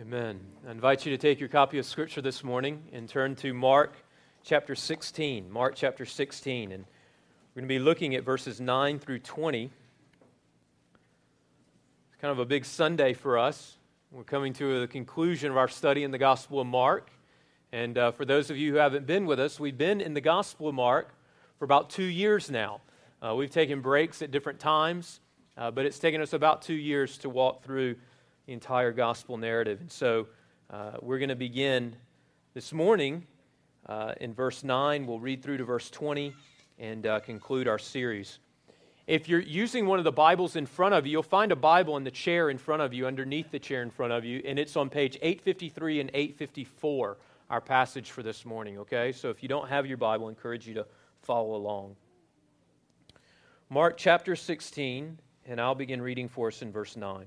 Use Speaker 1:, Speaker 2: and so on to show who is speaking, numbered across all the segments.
Speaker 1: Amen. I invite you to take your copy of Scripture this morning and turn to Mark chapter 16. Mark chapter 16. And we're going to be looking at verses 9 through 20. It's kind of a big Sunday for us. We're coming to the conclusion of our study in the Gospel of Mark. And uh, for those of you who haven't been with us, we've been in the Gospel of Mark for about two years now. Uh, we've taken breaks at different times, uh, but it's taken us about two years to walk through the entire gospel narrative. And so uh, we're going to begin this morning uh, in verse 9. We'll read through to verse 20 and uh, conclude our series. If you're using one of the Bibles in front of you, you'll find a Bible in the chair in front of you, underneath the chair in front of you, and it's on page 853 and 854, our passage for this morning, okay? So if you don't have your Bible, I encourage you to follow along. Mark chapter 16, and I'll begin reading for us in verse 9.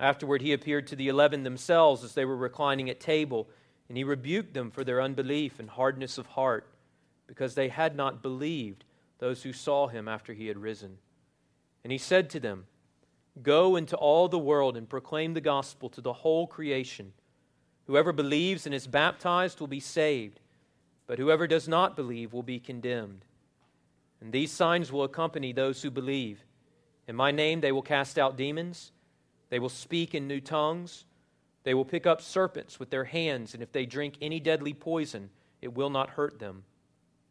Speaker 1: Afterward, he appeared to the eleven themselves as they were reclining at table, and he rebuked them for their unbelief and hardness of heart, because they had not believed those who saw him after he had risen. And he said to them, Go into all the world and proclaim the gospel to the whole creation. Whoever believes and is baptized will be saved, but whoever does not believe will be condemned. And these signs will accompany those who believe. In my name they will cast out demons. They will speak in new tongues. They will pick up serpents with their hands, and if they drink any deadly poison, it will not hurt them.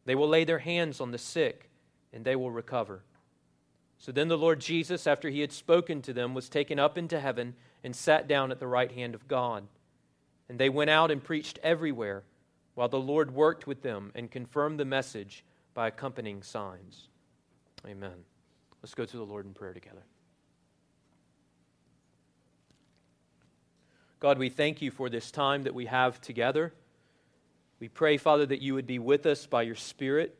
Speaker 1: They will lay their hands on the sick, and they will recover. So then the Lord Jesus, after he had spoken to them, was taken up into heaven and sat down at the right hand of God. And they went out and preached everywhere, while the Lord worked with them and confirmed the message by accompanying signs. Amen. Let's go to the Lord in prayer together. God, we thank you for this time that we have together. We pray, Father, that you would be with us by your Spirit,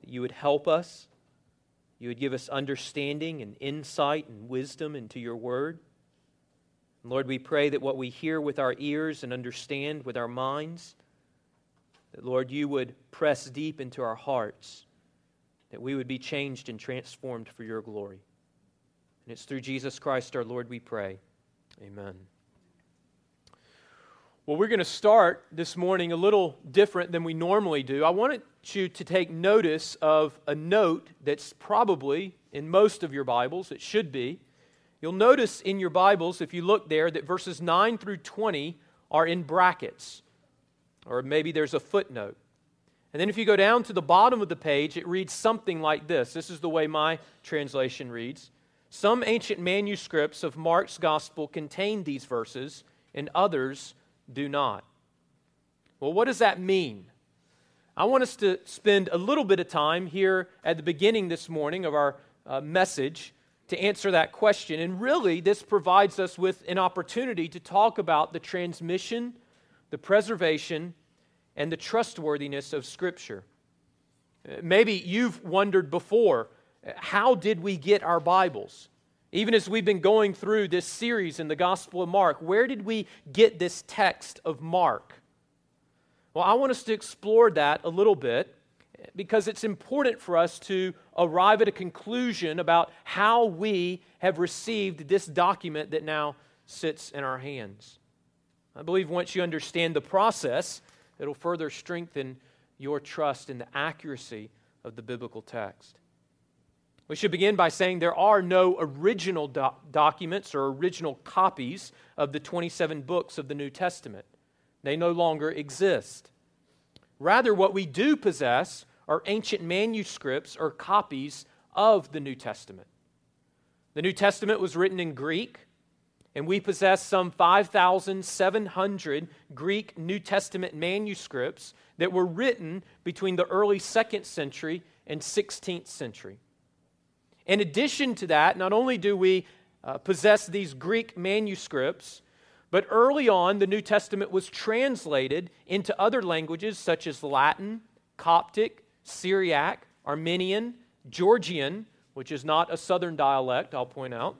Speaker 1: that you would help us, you would give us understanding and insight and wisdom into your word. And Lord, we pray that what we hear with our ears and understand with our minds, that, Lord, you would press deep into our hearts, that we would be changed and transformed for your glory. And it's through Jesus Christ our Lord we pray. Amen. Well, we're going to start this morning a little different than we normally do. I wanted you to take notice of a note that's probably in most of your Bibles, it should be. You'll notice in your Bibles, if you look there, that verses 9 through 20 are in brackets, or maybe there's a footnote. And then if you go down to the bottom of the page, it reads something like this. This is the way my translation reads. Some ancient manuscripts of Mark's gospel contain these verses, and others do not. Well, what does that mean? I want us to spend a little bit of time here at the beginning this morning of our uh, message to answer that question. And really, this provides us with an opportunity to talk about the transmission, the preservation, and the trustworthiness of Scripture. Uh, maybe you've wondered before how did we get our Bibles? Even as we've been going through this series in the Gospel of Mark, where did we get this text of Mark? Well, I want us to explore that a little bit because it's important for us to arrive at a conclusion about how we have received this document that now sits in our hands. I believe once you understand the process, it'll further strengthen your trust in the accuracy of the biblical text. We should begin by saying there are no original documents or original copies of the 27 books of the New Testament. They no longer exist. Rather, what we do possess are ancient manuscripts or copies of the New Testament. The New Testament was written in Greek, and we possess some 5,700 Greek New Testament manuscripts that were written between the early second century and 16th century. In addition to that, not only do we uh, possess these Greek manuscripts, But early on, the New Testament was translated into other languages such as Latin, Coptic, Syriac, Armenian, Georgian, which is not a southern dialect, I'll point out,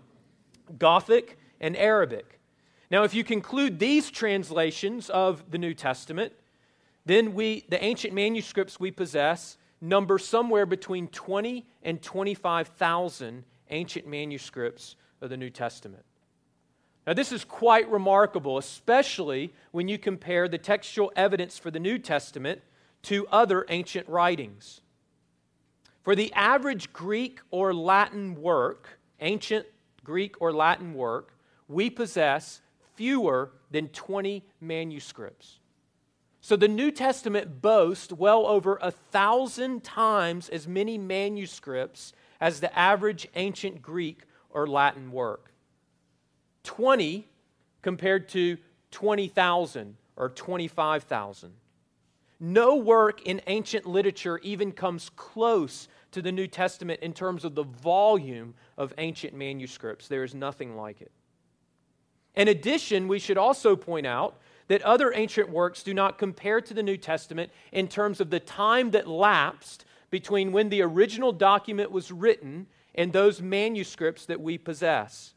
Speaker 1: Gothic, and Arabic. Now, if you conclude these translations of the New Testament, then we, the ancient manuscripts we possess number somewhere between 20 and 25,000 ancient manuscripts of the New Testament. Now, this is quite remarkable, especially when you compare the textual evidence for the New Testament to other ancient writings. For the average Greek or Latin work, ancient Greek or Latin work, we possess fewer than 20 manuscripts. So the New Testament boasts well over a thousand times as many manuscripts as the average ancient Greek or Latin work. 20 compared to 20,000 or 25,000. No work in ancient literature even comes close to the New Testament in terms of the volume of ancient manuscripts. There is nothing like it. In addition, we should also point out that other ancient works do not compare to the New Testament in terms of the time that lapsed between when the original document was written and those manuscripts that we possess.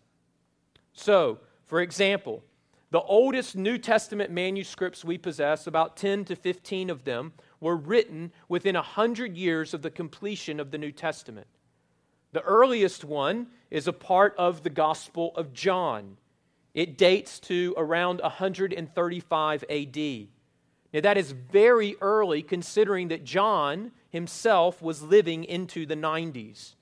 Speaker 1: So, for example, the oldest New Testament manuscripts we possess, about 10 to 15 of them, were written within 100 years of the completion of the New Testament. The earliest one is a part of the Gospel of John. It dates to around 135 AD. Now, that is very early considering that John himself was living into the 90s.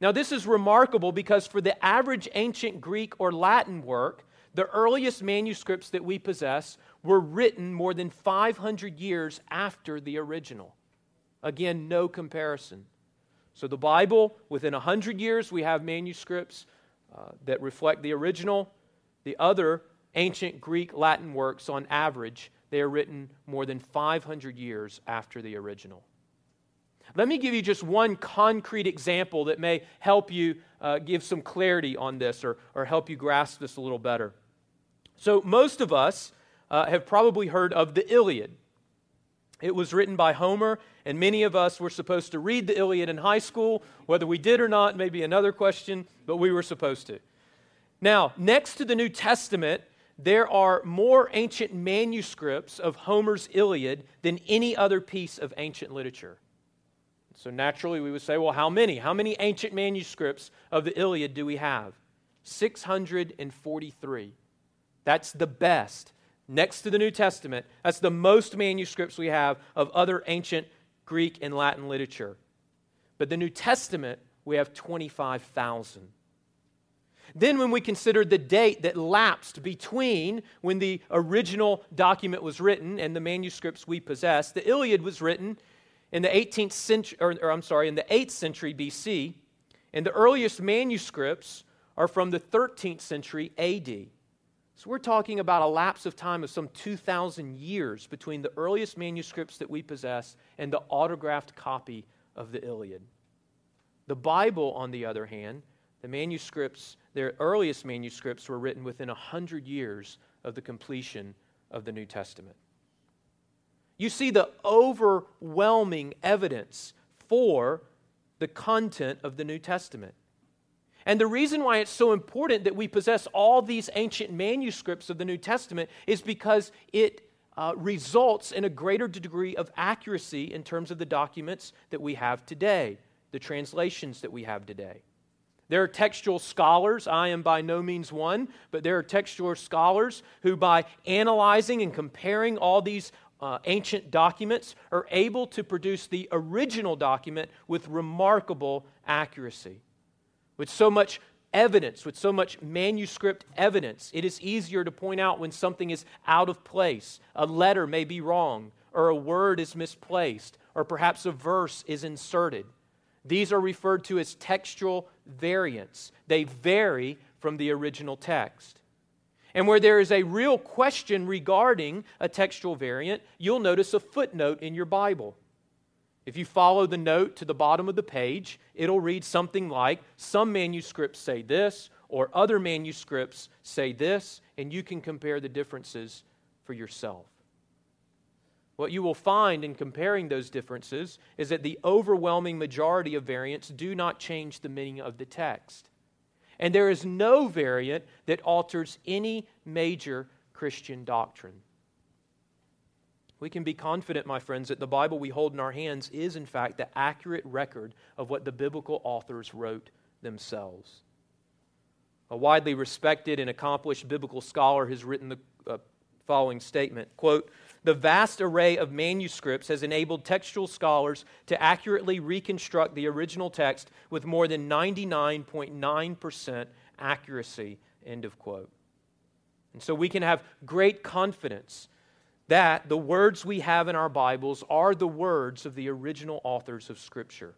Speaker 1: Now, this is remarkable because for the average ancient Greek or Latin work, the earliest manuscripts that we possess were written more than 500 years after the original. Again, no comparison. So, the Bible, within 100 years, we have manuscripts uh, that reflect the original. The other ancient Greek Latin works, on average, they are written more than 500 years after the original. Let me give you just one concrete example that may help you uh, give some clarity on this or, or help you grasp this a little better. So, most of us uh, have probably heard of the Iliad. It was written by Homer, and many of us were supposed to read the Iliad in high school. Whether we did or not may be another question, but we were supposed to. Now, next to the New Testament, there are more ancient manuscripts of Homer's Iliad than any other piece of ancient literature. So naturally, we would say, well, how many? How many ancient manuscripts of the Iliad do we have? 643. That's the best. Next to the New Testament, that's the most manuscripts we have of other ancient Greek and Latin literature. But the New Testament, we have 25,000. Then, when we consider the date that lapsed between when the original document was written and the manuscripts we possess, the Iliad was written in the 18th century, or, or I'm sorry, in the 8th century BC, and the earliest manuscripts are from the 13th century AD. So we're talking about a lapse of time of some 2,000 years between the earliest manuscripts that we possess and the autographed copy of the Iliad. The Bible, on the other hand, the manuscripts, their earliest manuscripts were written within 100 years of the completion of the New Testament. You see the overwhelming evidence for the content of the New Testament. And the reason why it's so important that we possess all these ancient manuscripts of the New Testament is because it uh, results in a greater degree of accuracy in terms of the documents that we have today, the translations that we have today. There are textual scholars, I am by no means one, but there are textual scholars who, by analyzing and comparing all these uh, ancient documents, are able to produce the original document with remarkable accuracy. With so much evidence, with so much manuscript evidence, it is easier to point out when something is out of place. A letter may be wrong, or a word is misplaced, or perhaps a verse is inserted. These are referred to as textual variants. They vary from the original text. And where there is a real question regarding a textual variant, you'll notice a footnote in your Bible. If you follow the note to the bottom of the page, it'll read something like Some manuscripts say this, or other manuscripts say this, and you can compare the differences for yourself. What you will find in comparing those differences is that the overwhelming majority of variants do not change the meaning of the text. And there is no variant that alters any major Christian doctrine. We can be confident, my friends, that the Bible we hold in our hands is, in fact, the accurate record of what the biblical authors wrote themselves. A widely respected and accomplished biblical scholar has written the uh, following statement quote, the vast array of manuscripts has enabled textual scholars to accurately reconstruct the original text with more than 99.9% accuracy. End of quote. And so we can have great confidence that the words we have in our Bibles are the words of the original authors of Scripture.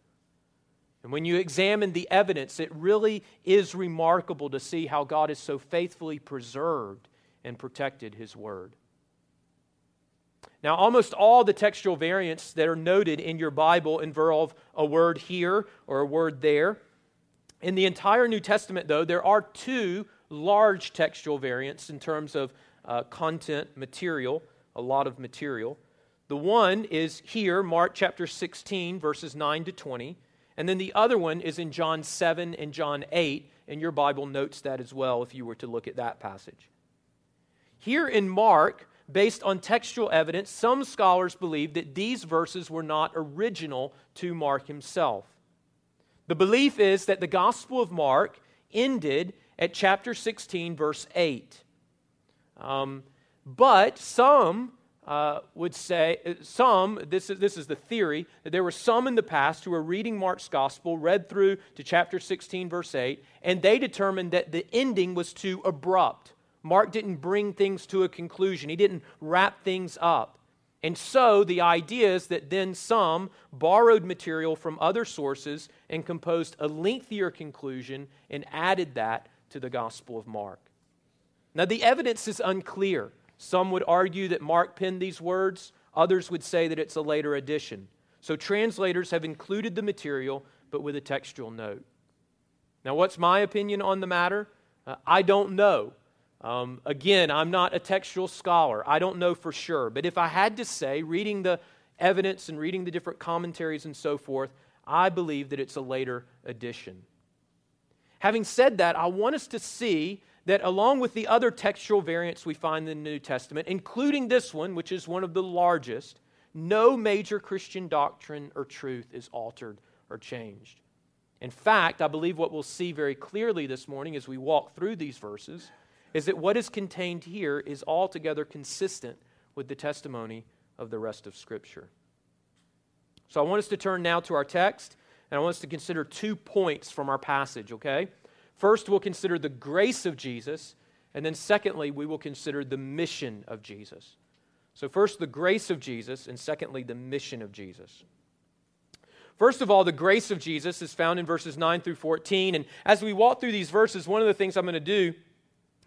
Speaker 1: And when you examine the evidence, it really is remarkable to see how God has so faithfully preserved and protected His Word. Now, almost all the textual variants that are noted in your Bible involve a word here or a word there. In the entire New Testament, though, there are two large textual variants in terms of uh, content, material, a lot of material. The one is here, Mark chapter 16, verses 9 to 20. And then the other one is in John 7 and John 8, and your Bible notes that as well if you were to look at that passage. Here in Mark, based on textual evidence, some scholars believe that these verses were not original to Mark himself. The belief is that the Gospel of Mark ended at chapter 16, verse 8. Um, but some uh, would say, uh, some, this is, this is the theory, that there were some in the past who were reading Mark's gospel, read through to chapter 16, verse 8, and they determined that the ending was too abrupt. Mark didn't bring things to a conclusion, he didn't wrap things up. And so the idea is that then some borrowed material from other sources and composed a lengthier conclusion and added that to the Gospel of Mark. Now, the evidence is unclear. Some would argue that Mark penned these words, others would say that it's a later addition. So translators have included the material, but with a textual note. Now, what's my opinion on the matter? Uh, I don't know. Um, again, I'm not a textual scholar. I don't know for sure. But if I had to say, reading the evidence and reading the different commentaries and so forth, I believe that it's a later addition. Having said that, I want us to see that along with the other textual variants we find in the New Testament, including this one, which is one of the largest, no major Christian doctrine or truth is altered or changed. In fact, I believe what we'll see very clearly this morning as we walk through these verses is that what is contained here is altogether consistent with the testimony of the rest of Scripture. So I want us to turn now to our text, and I want us to consider two points from our passage, okay? First, we'll consider the grace of Jesus, and then secondly, we will consider the mission of Jesus. So, first, the grace of Jesus, and secondly, the mission of Jesus. First of all, the grace of Jesus is found in verses 9 through 14. And as we walk through these verses, one of the things I'm going to do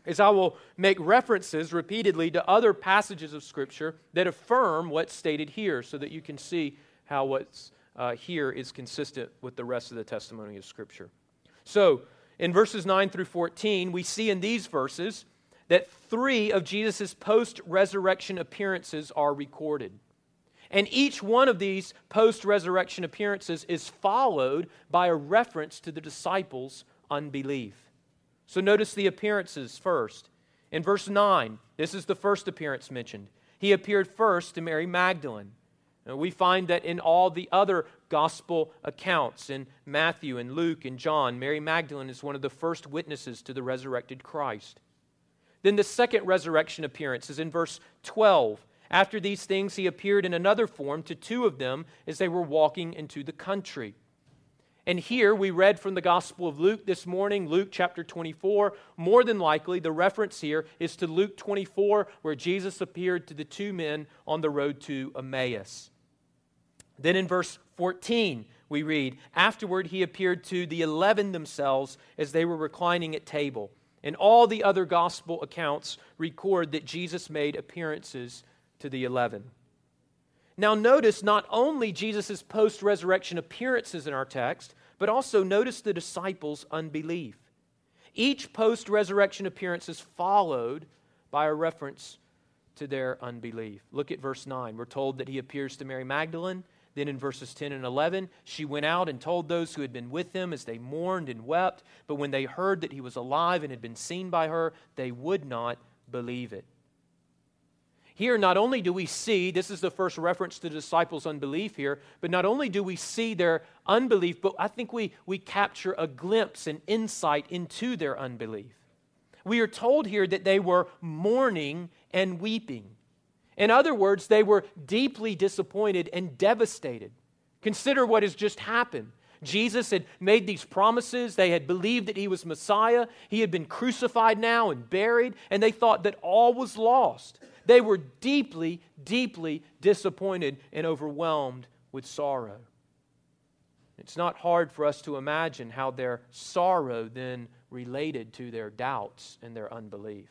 Speaker 1: is I will make references repeatedly to other passages of Scripture that affirm what's stated here so that you can see how what's uh, here is consistent with the rest of the testimony of Scripture. So, in verses 9 through 14, we see in these verses that three of Jesus' post resurrection appearances are recorded. And each one of these post resurrection appearances is followed by a reference to the disciples' unbelief. So notice the appearances first. In verse 9, this is the first appearance mentioned. He appeared first to Mary Magdalene. We find that in all the other gospel accounts, in Matthew and Luke and John, Mary Magdalene is one of the first witnesses to the resurrected Christ. Then the second resurrection appearance is in verse 12. After these things, he appeared in another form to two of them as they were walking into the country. And here we read from the Gospel of Luke this morning, Luke chapter 24. More than likely, the reference here is to Luke 24, where Jesus appeared to the two men on the road to Emmaus. Then in verse 14, we read, Afterward, he appeared to the eleven themselves as they were reclining at table. And all the other gospel accounts record that Jesus made appearances to the eleven. Now, notice not only Jesus' post resurrection appearances in our text, but also notice the disciples' unbelief. Each post resurrection appearance is followed by a reference to their unbelief. Look at verse 9. We're told that he appears to Mary Magdalene. Then in verses 10 and 11, she went out and told those who had been with them as they mourned and wept. But when they heard that he was alive and had been seen by her, they would not believe it. Here, not only do we see, this is the first reference to the disciples' unbelief here, but not only do we see their unbelief, but I think we, we capture a glimpse and insight into their unbelief. We are told here that they were mourning and weeping. In other words, they were deeply disappointed and devastated. Consider what has just happened. Jesus had made these promises. They had believed that he was Messiah. He had been crucified now and buried, and they thought that all was lost. They were deeply, deeply disappointed and overwhelmed with sorrow. It's not hard for us to imagine how their sorrow then related to their doubts and their unbelief.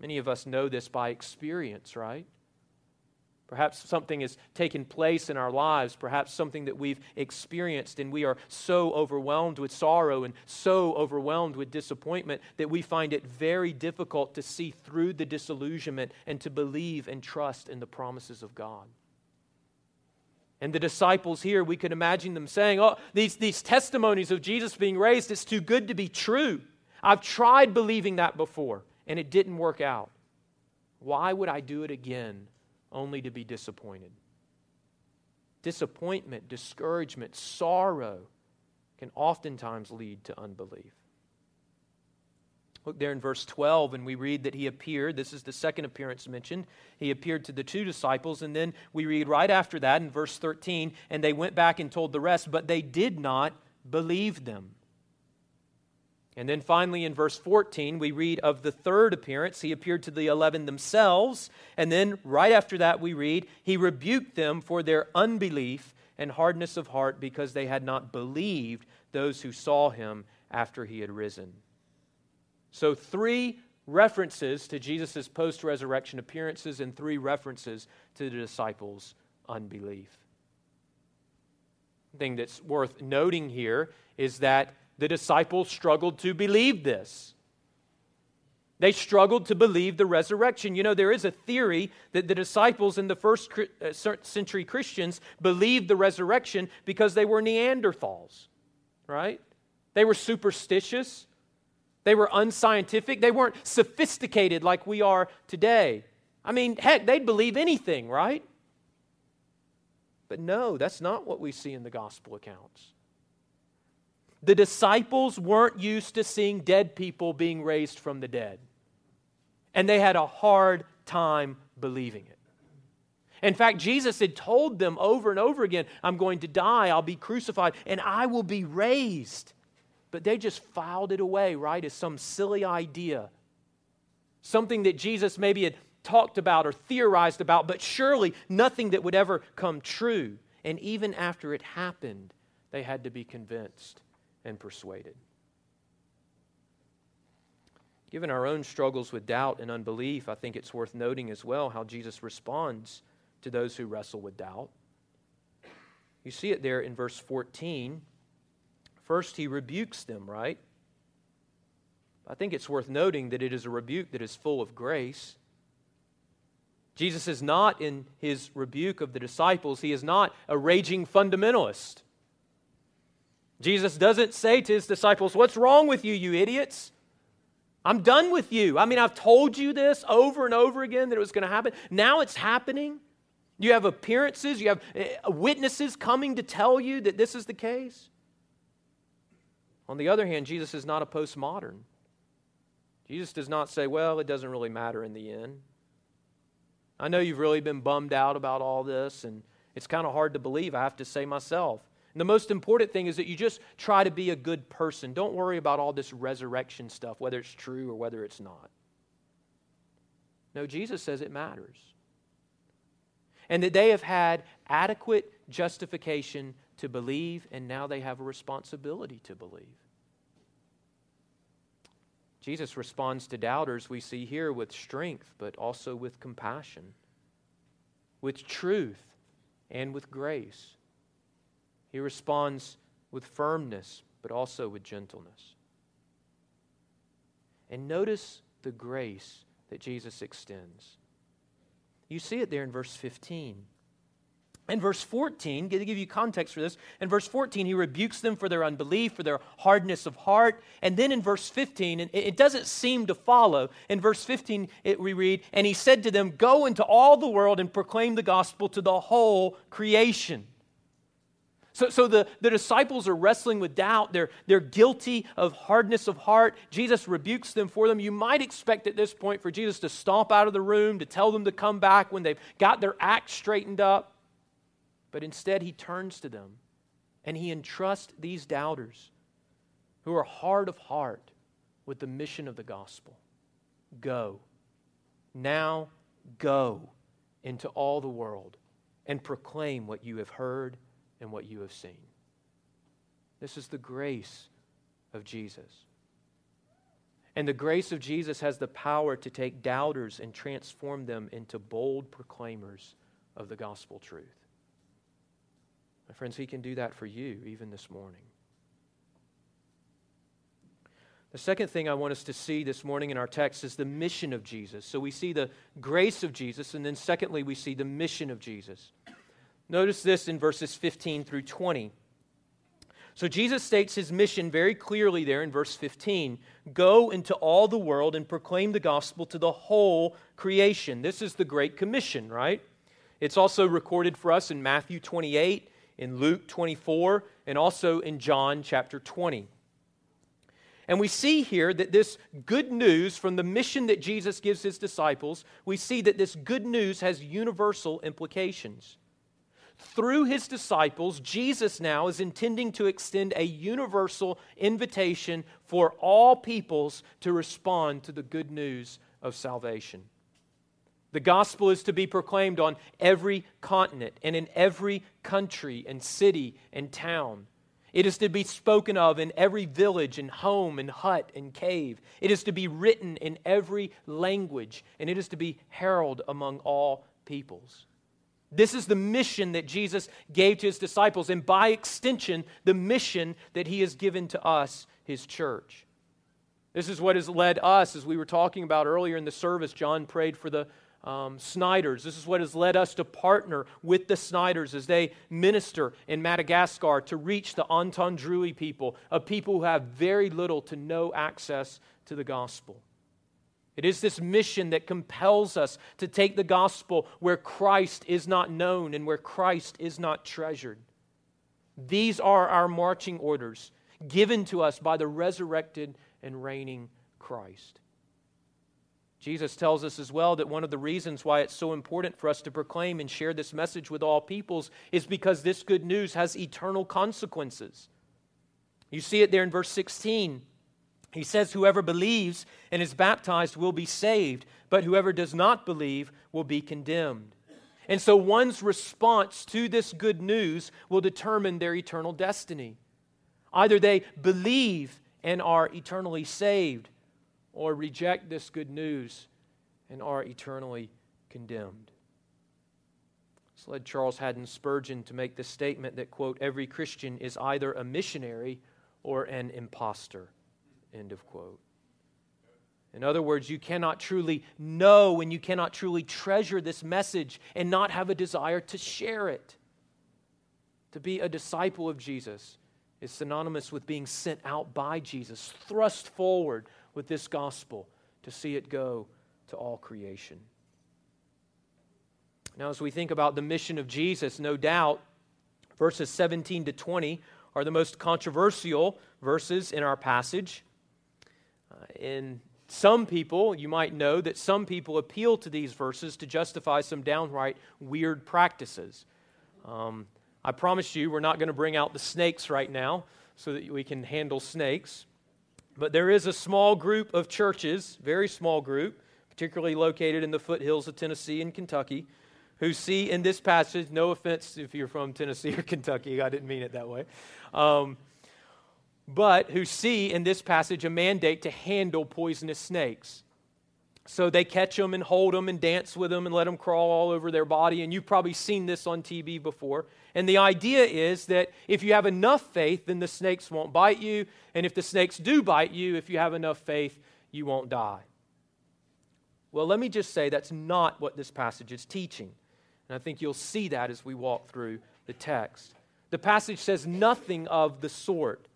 Speaker 1: Many of us know this by experience, right? Perhaps something has taken place in our lives, perhaps something that we've experienced, and we are so overwhelmed with sorrow and so overwhelmed with disappointment that we find it very difficult to see through the disillusionment and to believe and trust in the promises of God. And the disciples here, we could imagine them saying, Oh, these, these testimonies of Jesus being raised, it's too good to be true. I've tried believing that before, and it didn't work out. Why would I do it again? only to be disappointed. Disappointment, discouragement, sorrow can oftentimes lead to unbelief. Look there in verse 12, and we read that he appeared. This is the second appearance mentioned. He appeared to the two disciples, and then we read right after that in verse 13, and they went back and told the rest, but they did not believe them. And then finally, in verse 14, we read of the third appearance. He appeared to the eleven themselves. And then, right after that, we read, He rebuked them for their unbelief and hardness of heart because they had not believed those who saw him after he had risen. So, three references to Jesus' post resurrection appearances and three references to the disciples' unbelief. The thing that's worth noting here is that the disciples struggled to believe this. They struggled to believe the resurrection. You know, there is a theory that the disciples and the first uh, century Christians believed the resurrection because they were Neanderthals, right? They were superstitious. They were unscientific. They weren't sophisticated like we are today. I mean, heck, they'd believe anything, right? But no, that's not what we see in the gospel accounts. The disciples weren't used to seeing dead people being raised from the dead. And they had a hard time believing it. In fact, Jesus had told them over and over again, I'm going to die, I'll be crucified, and I will be raised. But they just filed it away, right, as some silly idea. Something that Jesus maybe had talked about or theorized about, but surely nothing that would ever come true. And even after it happened, they had to be convinced and persuaded. Given our own struggles with doubt and unbelief, I think it's worth noting as well how Jesus responds to those who wrestle with doubt. You see it there in verse 14. First, he rebukes them, right? I think it's worth noting that it is a rebuke that is full of grace. Jesus is not, in his rebuke of the disciples, he is not a raging fundamentalist. Jesus doesn't say to his disciples, What's wrong with you, you idiots? I'm done with you. I mean, I've told you this over and over again that it was going to happen. Now it's happening. You have appearances, you have eh, witnesses coming to tell you that this is the case. On the other hand, Jesus is not a postmodern. Jesus does not say, Well, it doesn't really matter in the end. I know you've really been bummed out about all this, and it's kind of hard to believe, I have to say myself. And the most important thing is that you just try to be a good person. Don't worry about all this resurrection stuff, whether it's true or whether it's not. No, Jesus says it matters. And that they have had adequate justification to believe, and now they have a responsibility to believe. Jesus responds to doubters, we see here, with strength, but also with compassion, with truth, and with grace. He responds with firmness, but also with gentleness. And notice the grace that Jesus extends. You see it there in verse 15. In verse 14, to give you context for this, in verse 14, he rebukes them for their unbelief, for their hardness of heart. And then in verse 15, and it doesn't seem to follow. In verse 15, it, we read, And he said to them, Go into all the world and proclaim the gospel to the whole creation. So, so the, the disciples are wrestling with doubt. They're, they're guilty of hardness of heart. Jesus rebukes them for them. You might expect at this point for Jesus to stomp out of the room, to tell them to come back when they've got their act straightened up. But instead, he turns to them and he entrusts these doubters who are hard of heart with the mission of the gospel Go. Now go into all the world and proclaim what you have heard and what you have seen. This is the grace of Jesus. And the grace of Jesus has the power to take doubters and transform them into bold proclaimers of the gospel truth. My friends, He can do that for you even this morning. The second thing I want us to see this morning in our text is the mission of Jesus. So we see the grace of Jesus, and then secondly, we see the mission of Jesus. Notice this in verses 15 through 20. So Jesus states his mission very clearly there in verse 15 Go into all the world and proclaim the gospel to the whole creation. This is the Great Commission, right? It's also recorded for us in Matthew 28 in Luke 24, and also in John chapter 20. And we see here that this good news from the mission that Jesus gives his disciples, we see that this good news has universal implications. Through his disciples, Jesus now is intending to extend a universal invitation for all peoples to respond to the good news of salvation. The gospel is to be proclaimed on every continent and in every country and city and town. It is to be spoken of in every village and home and hut and cave. It is to be written in every language, and it is to be heralded among all peoples. This is the mission that Jesus gave to his disciples, and by extension, the mission that he has given to us, his church. This is what has led us, as we were talking about earlier in the service. John prayed for the um, Snyders. This is what has led us to partner with the Snyders as they minister in Madagascar to reach the Antandroy people, a people who have very little to no access to the gospel. It is this mission that compels us to take the gospel where Christ is not known and where Christ is not treasured. These are our marching orders given to us by the resurrected and reigning Christ. Jesus tells us as well that one of the reasons why it's so important for us to proclaim and share this message with all peoples is because this good news has eternal consequences. You see it there in verse 16. He says, Whoever believes and is baptized will be saved, but whoever does not believe will be condemned. And so one's response to this good news will determine their eternal destiny. Either they believe and are eternally saved, or reject this good news and are eternally condemned. This led Charles Haddon Spurgeon to make the statement that, quote, every Christian is either a missionary or an impostor, end of quote. In other words, you cannot truly know and you cannot truly treasure this message and not have a desire to share it. To be a disciple of Jesus is synonymous with being sent out by Jesus, thrust forward with this gospel to see it go to all creation. Now, as we think about the mission of Jesus, no doubt verses 17 to 20 are the most controversial verses in our passage. Uh, in some people, you might know that some people appeal to these verses to justify some downright weird practices. Um, I promise you, we're not going to bring out the snakes right now so that we can handle snakes. But there is a small group of churches, very small group, particularly located in the foothills of Tennessee and Kentucky, who see in this passage, no offense if you're from Tennessee or Kentucky, I didn't mean it that way, um, but who see in this passage a mandate to handle poisonous snakes. So they catch them and hold them and dance with them and let them crawl all over their body. And you've probably seen this on TV before. And the idea is that if you have enough faith, then the snakes won't bite you. And if the snakes do bite you, if you have enough faith, you won't die. Well, let me just say that's not what this passage is teaching. And I think you'll see that as we walk through the text. The passage says nothing of the sort.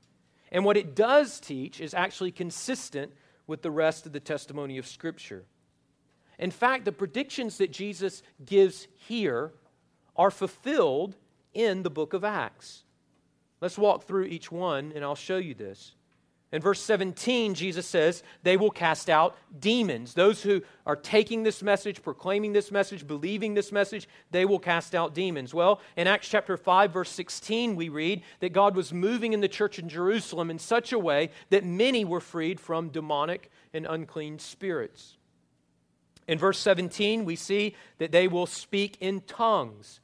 Speaker 1: And what it does teach is actually consistent with the rest of the testimony of Scripture. In fact, the predictions that Jesus gives here are fulfilled in the book of Acts. Let's walk through each one, and I'll show you this. In verse 17, Jesus says, They will cast out demons. Those who are taking this message, proclaiming this message, believing this message, they will cast out demons. Well, in Acts chapter 5, verse 16, we read that God was moving in the church in Jerusalem in such a way that many were freed from demonic and unclean spirits. In verse 17, we see that they will speak in tongues.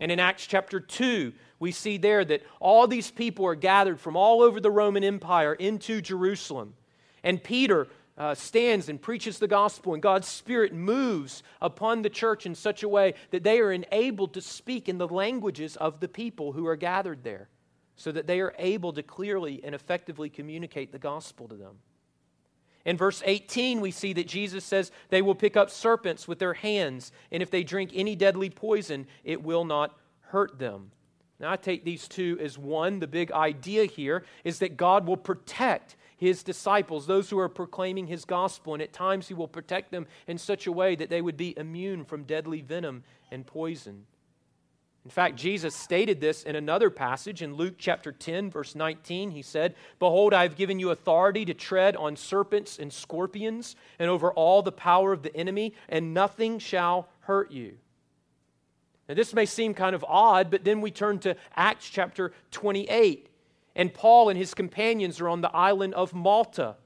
Speaker 1: And in Acts chapter 2, we see there that all these people are gathered from all over the Roman Empire into Jerusalem. And Peter uh, stands and preaches the gospel, and God's Spirit moves upon the church in such a way that they are enabled to speak in the languages of the people who are gathered there, so that they are able to clearly and effectively communicate the gospel to them. In verse 18, we see that Jesus says they will pick up serpents with their hands, and if they drink any deadly poison, it will not hurt them. Now, I take these two as one. The big idea here is that God will protect his disciples, those who are proclaiming his gospel, and at times he will protect them in such a way that they would be immune from deadly venom and poison. In fact, Jesus stated this in another passage in Luke chapter 10, verse 19. He said, Behold, I have given you authority to tread on serpents and scorpions and over all the power of the enemy, and nothing shall hurt you. Now, this may seem kind of odd, but then we turn to Acts chapter 28, and Paul and his companions are on the island of Malta.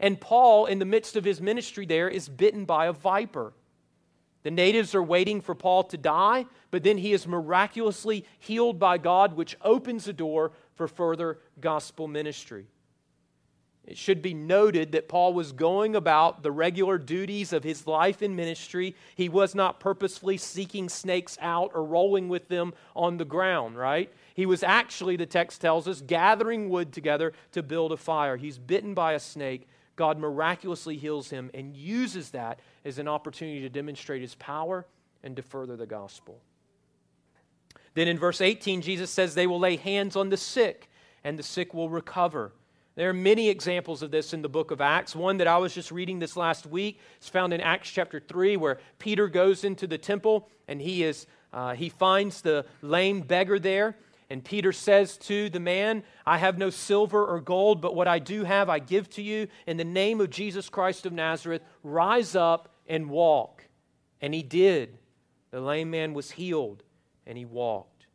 Speaker 1: And Paul, in the midst of his ministry there, is bitten by a viper. The natives are waiting for Paul to die, but then he is miraculously healed by God, which opens the door for further gospel ministry. It should be noted that Paul was going about the regular duties of his life in ministry. He was not purposefully seeking snakes out or rolling with them on the ground, right? He was actually, the text tells us, gathering wood together to build a fire. He's bitten by a snake. God miraculously heals him and uses that as an opportunity to demonstrate his power and to further the gospel. Then in verse 18, Jesus says they will lay hands on the sick and the sick will recover. There are many examples of this in the book of Acts. One that I was just reading this last week is found in Acts chapter 3, where Peter goes into the temple and he, is, uh, he finds the lame beggar there. And Peter says to the man, I have no silver or gold, but what I do have I give to you. In the name of Jesus Christ of Nazareth, rise up and walk. And he did. The lame man was healed and he walked.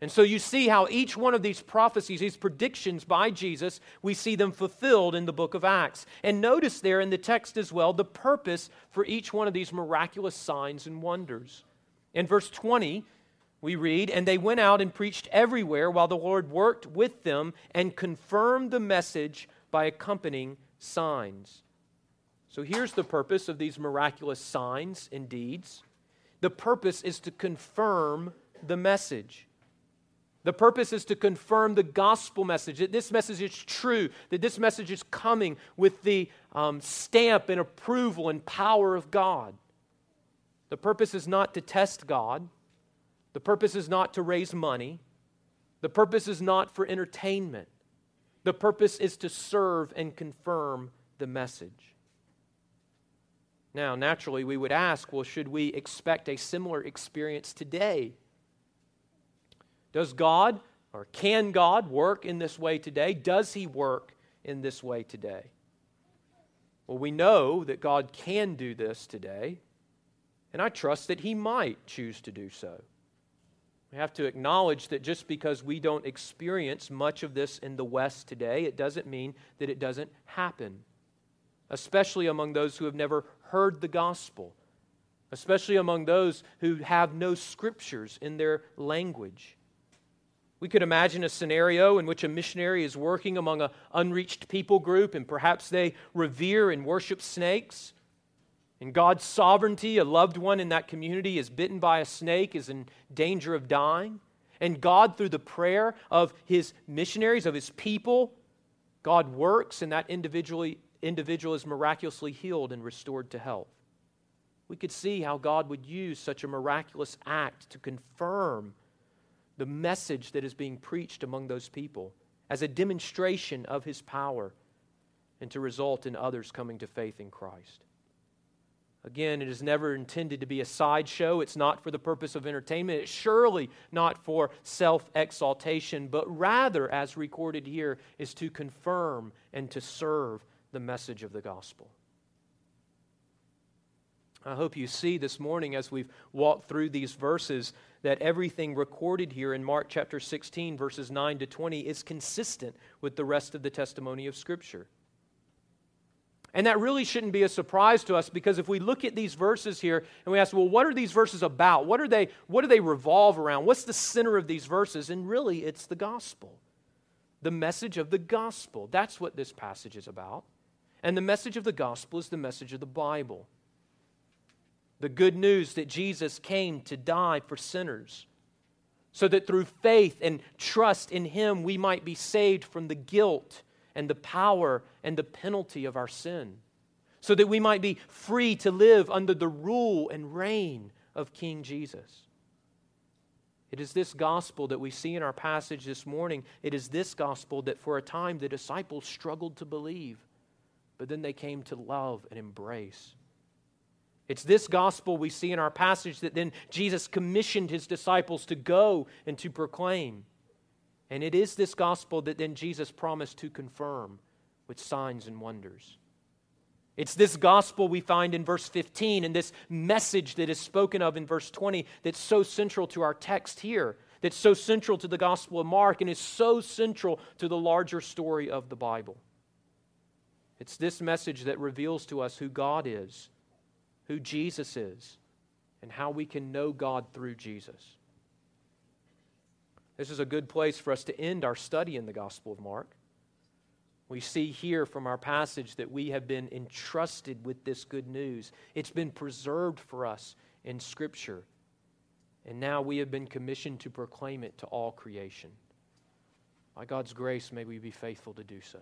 Speaker 1: And so you see how each one of these prophecies, these predictions by Jesus, we see them fulfilled in the book of Acts. And notice there in the text as well the purpose for each one of these miraculous signs and wonders. In verse 20, we read, And they went out and preached everywhere while the Lord worked with them and confirmed the message by accompanying signs. So here's the purpose of these miraculous signs and deeds the purpose is to confirm the message. The purpose is to confirm the gospel message that this message is true, that this message is coming with the um, stamp and approval and power of God. The purpose is not to test God, the purpose is not to raise money. The purpose is not for entertainment. The purpose is to serve and confirm the message. Now, naturally, we would ask well, should we expect a similar experience today? Does God or can God work in this way today? Does He work in this way today? Well, we know that God can do this today, and I trust that He might choose to do so. We have to acknowledge that just because we don't experience much of this in the West today, it doesn't mean that it doesn't happen, especially among those who have never heard the gospel, especially among those who have no scriptures in their language. We could imagine a scenario in which a missionary is working among an unreached people group, and perhaps they revere and worship snakes. In God's sovereignty, a loved one in that community is bitten by a snake, is in danger of dying. And God, through the prayer of his missionaries, of his people, God works, and that individually, individual is miraculously healed and restored to health. We could see how God would use such a miraculous act to confirm the message that is being preached among those people as a demonstration of his power and to result in others coming to faith in Christ. Again, it is never intended to be a sideshow. It's not for the purpose of entertainment. It's surely not for self exaltation, but rather, as recorded here, is to confirm and to serve the message of the gospel. I hope you see this morning as we've walked through these verses that everything recorded here in Mark chapter 16, verses 9 to 20, is consistent with the rest of the testimony of Scripture. And that really shouldn't be a surprise to us because if we look at these verses here and we ask, well, what are these verses about? What are they, what do they revolve around? What's the center of these verses? And really, it's the gospel. The message of the gospel. That's what this passage is about. And the message of the gospel is the message of the Bible the good news that Jesus came to die for sinners, so that through faith and trust in Him we might be saved from the guilt and the power and the penalty of our sin, so that we might be free to live under the rule and reign of King Jesus. It is this gospel that we see in our passage this morning. It is this gospel that for a time the disciples struggled to believe, but then they came to love and embrace. It's this gospel we see in our passage that then Jesus commissioned his disciples to go and to proclaim. And it is this gospel that then Jesus promised to confirm with signs and wonders. It's this gospel we find in verse 15 and this message that is spoken of in verse 20 that's so central to our text here, that's so central to the gospel of Mark, and is so central to the larger story of the Bible. It's this message that reveals to us who God is who Jesus is and how we can know God through Jesus. This is a good place for us to end our study in the Gospel of Mark. We see here from our passage that we have been entrusted with this good news. It's been preserved for us in Scripture. And now we have been commissioned to proclaim it to all creation. By God's grace, may we be faithful to do so.